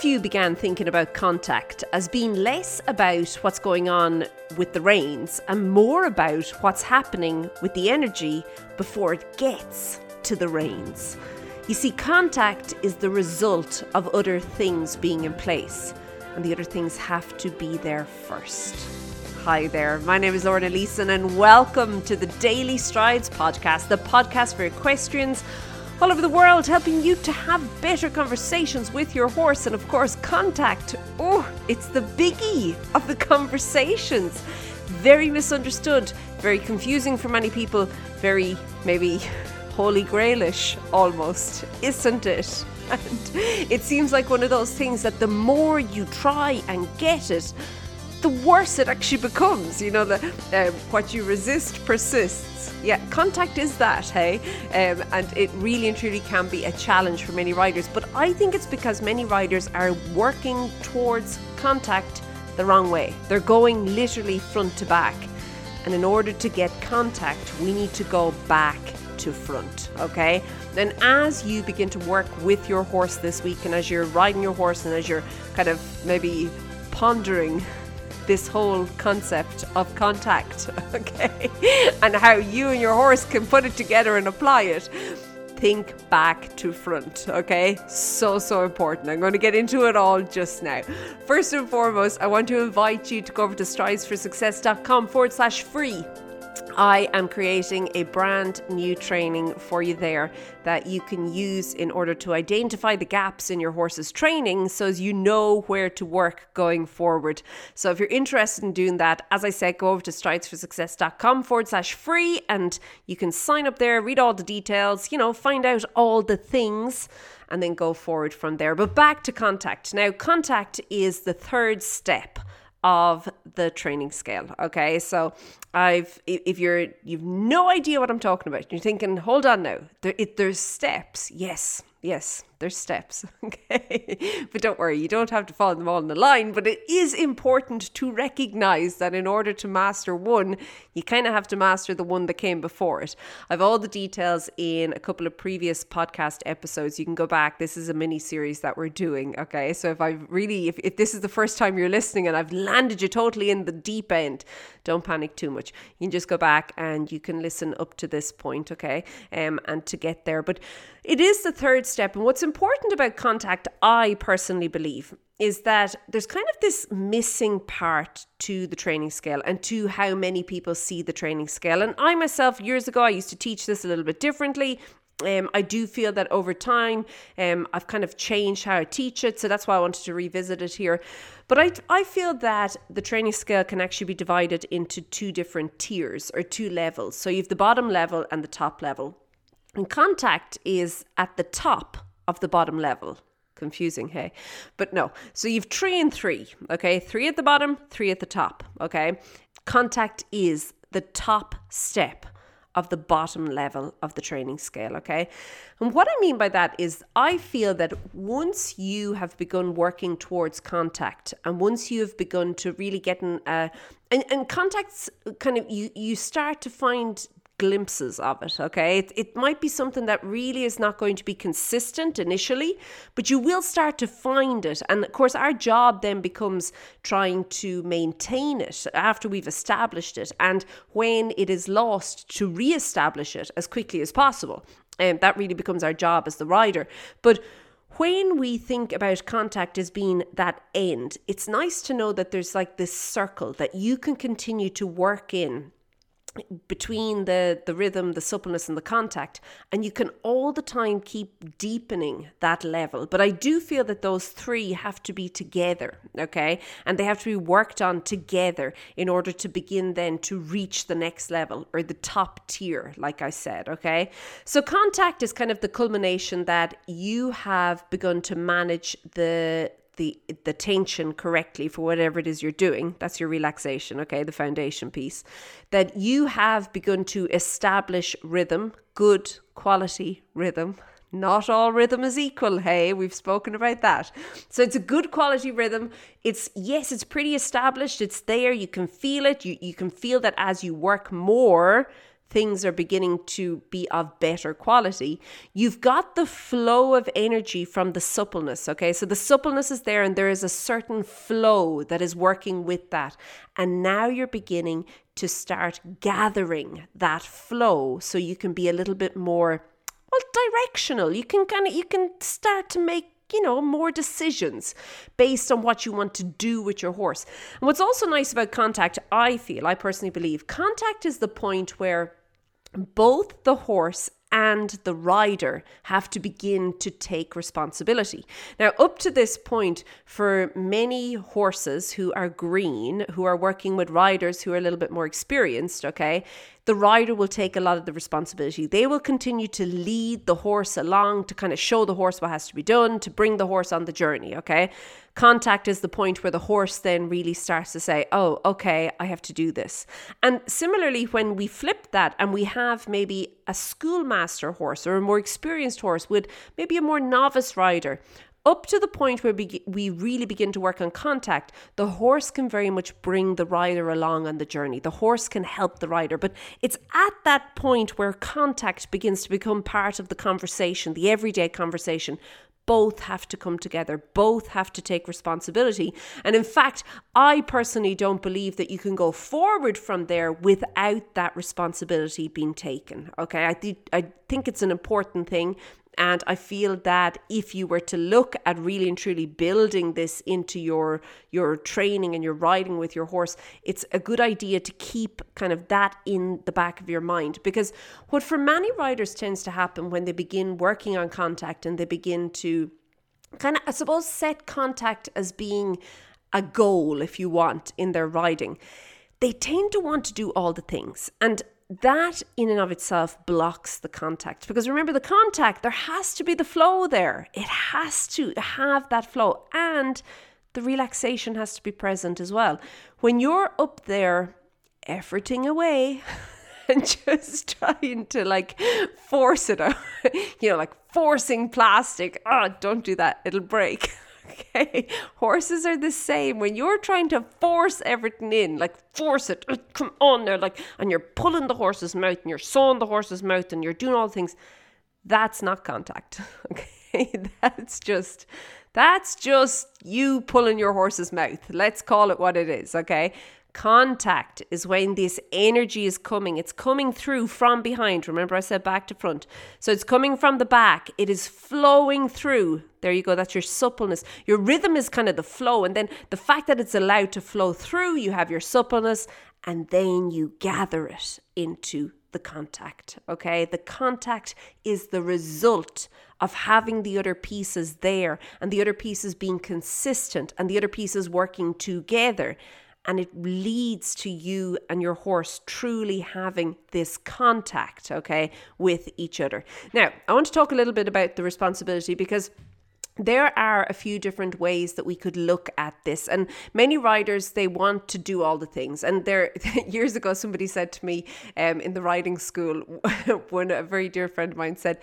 of you began thinking about contact as being less about what's going on with the reins and more about what's happening with the energy before it gets to the reins. You see, contact is the result of other things being in place, and the other things have to be there first. Hi there, my name is Lorna Leeson, and welcome to the Daily Strides podcast, the podcast for equestrians all over the world, helping you to have better conversations with your horse and, of course, contact. Oh, it's the biggie of the conversations. Very misunderstood, very confusing for many people, very maybe holy grailish almost, isn't it? And it seems like one of those things that the more you try and get it, the worse it actually becomes. You know, the um, what you resist persists. Yeah, contact is that, hey, um, and it really and truly can be a challenge for many riders. But I think it's because many riders are working towards contact the wrong way. They're going literally front to back, and in order to get contact, we need to go back to front, okay? And as you begin to work with your horse this week, and as you're riding your horse, and as you're kind of maybe pondering this whole concept of contact, okay? and how you and your horse can put it together and apply it. Think back to front, okay? So, so important. I'm going to get into it all just now. First and foremost, I want to invite you to go over to stridesforsuccess.com forward slash free I am creating a brand new training for you there that you can use in order to identify the gaps in your horse's training so as you know where to work going forward. So if you're interested in doing that, as I said, go over to stridesforsuccess.com forward slash free and you can sign up there, read all the details, you know, find out all the things and then go forward from there. But back to contact. Now, contact is the third step of the training scale. Okay, so I've if you're you've no idea what I'm talking about, you're thinking, hold on now, there, it, there's steps. Yes, yes, there's steps. Okay, but don't worry, you don't have to follow them all in the line. But it is important to recognize that in order to master one, you kind of have to master the one that came before it. I've all the details in a couple of previous podcast episodes. You can go back. This is a mini series that we're doing. Okay, so if I've really, if, if this is the first time you're listening and I've landed you totally in the deep end, don't panic too much. You can just go back and you can listen up to this point. Okay, um, and to get there, but it is the third step, and what's important about contact, I personally believe, is that there's kind of this missing part to the training scale and to how many people see the training scale. And I myself, years ago, I used to teach this a little bit differently. Um, I do feel that over time, um, I've kind of changed how I teach it. So that's why I wanted to revisit it here. But I, I feel that the training scale can actually be divided into two different tiers or two levels. So you have the bottom level and the top level. And contact is at the top of the bottom level. Confusing, hey? But no. So you've three and three, okay? Three at the bottom, three at the top, okay? Contact is the top step of the bottom level of the training scale, okay? And what I mean by that is I feel that once you have begun working towards contact and once you have begun to really get in, uh, and, and contacts kind of, you, you start to find glimpses of it. Okay. It, it might be something that really is not going to be consistent initially, but you will start to find it. And of course, our job then becomes trying to maintain it after we've established it. And when it is lost, to re establish it as quickly as possible. And um, that really becomes our job as the rider. But when we think about contact as being that end, it's nice to know that there's like this circle that you can continue to work in between the the rhythm the suppleness and the contact and you can all the time keep deepening that level. But i do feel that those three have to be together okay? And they have to be worked on together in order to begin then to reach the next level or the top tier like i said okay? So contact is kind of the culmination that you have begun to manage the the the tension correctly for whatever it is you're doing that's your relaxation okay the foundation piece that you have begun to establish rhythm good quality rhythm. Not all rhythm is equal hey we've spoken about that. So it's a good quality rhythm. It's yes it's pretty established. It's there. You can feel it. You, you can feel that as you work more things are beginning to be of better quality, you've got the flow of energy from the suppleness. Okay, so the suppleness is there, and there is a certain flow that is working with that. And now you're beginning to start gathering that flow so you can be a little bit more well directional you can kind of you can start to make you know, more decisions based on what you want to do with your horse. And what's also nice about contact, I feel, I personally believe, contact is the point where both the horse and the rider have to begin to take responsibility. Now, up to this point, for many horses who are green, who are working with riders who are a little bit more experienced, okay, the rider will take a lot of the responsibility. They will continue to lead the horse along to kind of show the horse what has to be done, to bring the horse on the journey, okay? Contact is the point where the horse then really starts to say, oh, okay, I have to do this. And similarly, when we flip that and we have maybe a schoolmaster horse or a more experienced horse with maybe a more novice rider, up to the point where we really begin to work on contact, the horse can very much bring the rider along on the journey. The horse can help the rider, but it's at that point where contact begins to become part of the conversation, the everyday conversation. Both have to come together, both have to take responsibility. And in fact, I personally don't believe that you can go forward from there without that responsibility being taken. Okay, I, th- I think it's an important thing and I feel that if you were to look at really and truly building this into your your training and your riding with your horse, it's a good idea to keep kind of that in the back of your mind. Because what for many riders tends to happen when they begin working on contact and they begin to kind of, I suppose, set contact as being a goal, if you want, in their riding, they tend to want to do all the things. And that in and of itself blocks the contact. Because remember the contact there has to be the flow there. It has to have that flow. And the relaxation has to be present as well. When you're up there efforting away and just trying to like force it out you know like forcing plastic oh don't do that. It'll break Okay, horses are the same. When you're trying to force everything in, like force it, uh, come on there, like, and you're pulling the horse's mouth and you're sawing the horse's mouth and you're doing all the things, that's not contact. Okay, that's just that's just you pulling your horse's mouth. Let's call it what it is. Okay, Contact is when this energy is coming. It's coming through from behind. Remember, I said back to front. So it's coming from the back. It is flowing through. There you go. That's your suppleness. Your rhythm is kind of the flow. And then the fact that it's allowed to flow through, you have your suppleness, and then you gather it into the contact. Okay. The contact is the result of having the other pieces there and the other pieces being consistent and the other pieces working together and it leads to you and your horse truly having this contact, okay, with each other. Now, I want to talk a little bit about the responsibility because there are a few different ways that we could look at this. And many riders they want to do all the things. And there years ago somebody said to me um, in the riding school when a very dear friend of mine said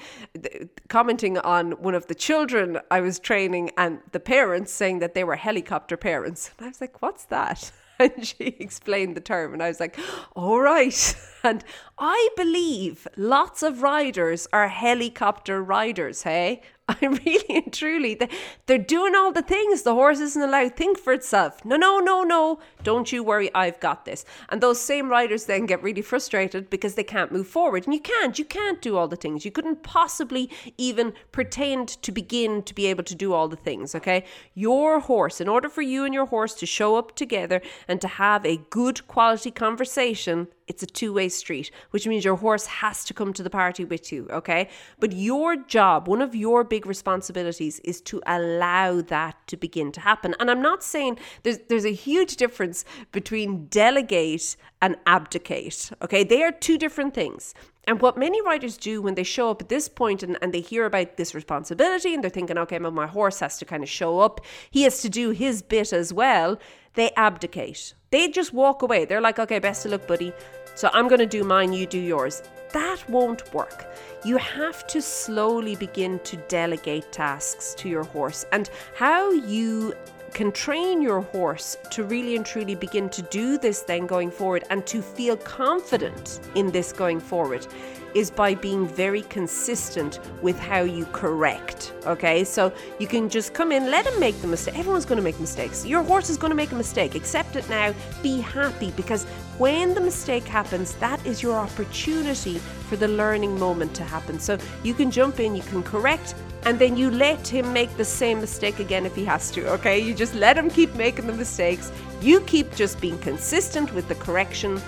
commenting on one of the children i was training and the parents saying that they were helicopter parents. And i was like what's that and she explained the term and I was like, all right. And I believe lots of riders are helicopter riders, hey? I really and truly, they're doing all the things. The horse isn't allowed to think for itself. No, no, no, no. Don't you worry, I've got this. And those same riders then get really frustrated because they can't move forward. And you can't, you can't do all the things. You couldn't possibly even pretend to begin to be able to do all the things, okay? Your horse, in order for you and your horse to show up together and to have a good quality conversation, it's a two way street, which means your horse has to come to the party with you, okay? But your job, one of your big responsibilities is to allow that to begin to happen. And I'm not saying there's there's a huge difference between delegate and abdicate, okay? They are two different things. And what many riders do when they show up at this point and, and they hear about this responsibility and they're thinking, okay, well, my horse has to kind of show up, he has to do his bit as well, they abdicate. They just walk away. They're like, okay, best of luck, buddy. So I'm going to do mine, you do yours. That won't work. You have to slowly begin to delegate tasks to your horse. And how you can train your horse to really and truly begin to do this then going forward and to feel confident in this going forward is by being very consistent with how you correct. Okay, so you can just come in, let him make the mistake. Everyone's going to make mistakes. Your horse is going to make a mistake. Accept it now. Be happy because when the mistake happens, that is your opportunity for the learning moment to happen. So you can jump in, you can correct, and then you let him make the same mistake again if he has to, okay? You just let him keep making the mistakes. You keep just being consistent with the correction.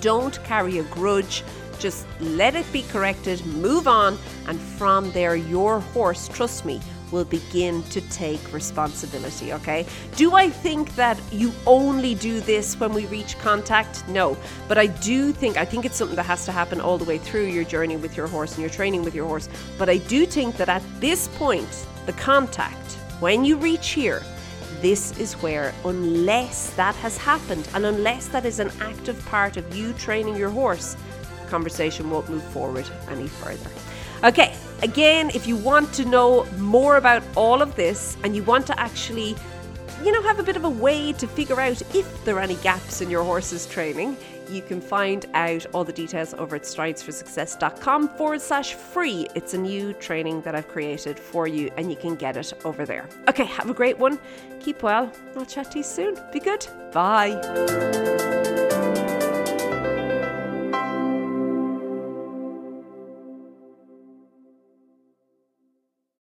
Don't carry a grudge. Just let it be corrected, move on, and from there, your horse, trust me, will begin to take responsibility, okay? Do I think that you only do this when we reach contact? No. But I do think, I think it's something that has to happen all the way through your journey with your horse and your training with your horse. But I do think that at this point, the contact, when you reach here, this is where, unless that has happened and unless that is an active part of you training your horse, conversation won't move forward any further. Okay, again, if you want to know more about all of this and you want to actually, you know, have a bit of a way to figure out if there are any gaps in your horse's training, you can find out all the details over at stridesforsuccess.com forward slash free. It's a new training that I've created for you and you can get it over there. Okay, have a great one. Keep well. I'll chat to you soon. Be good. Bye.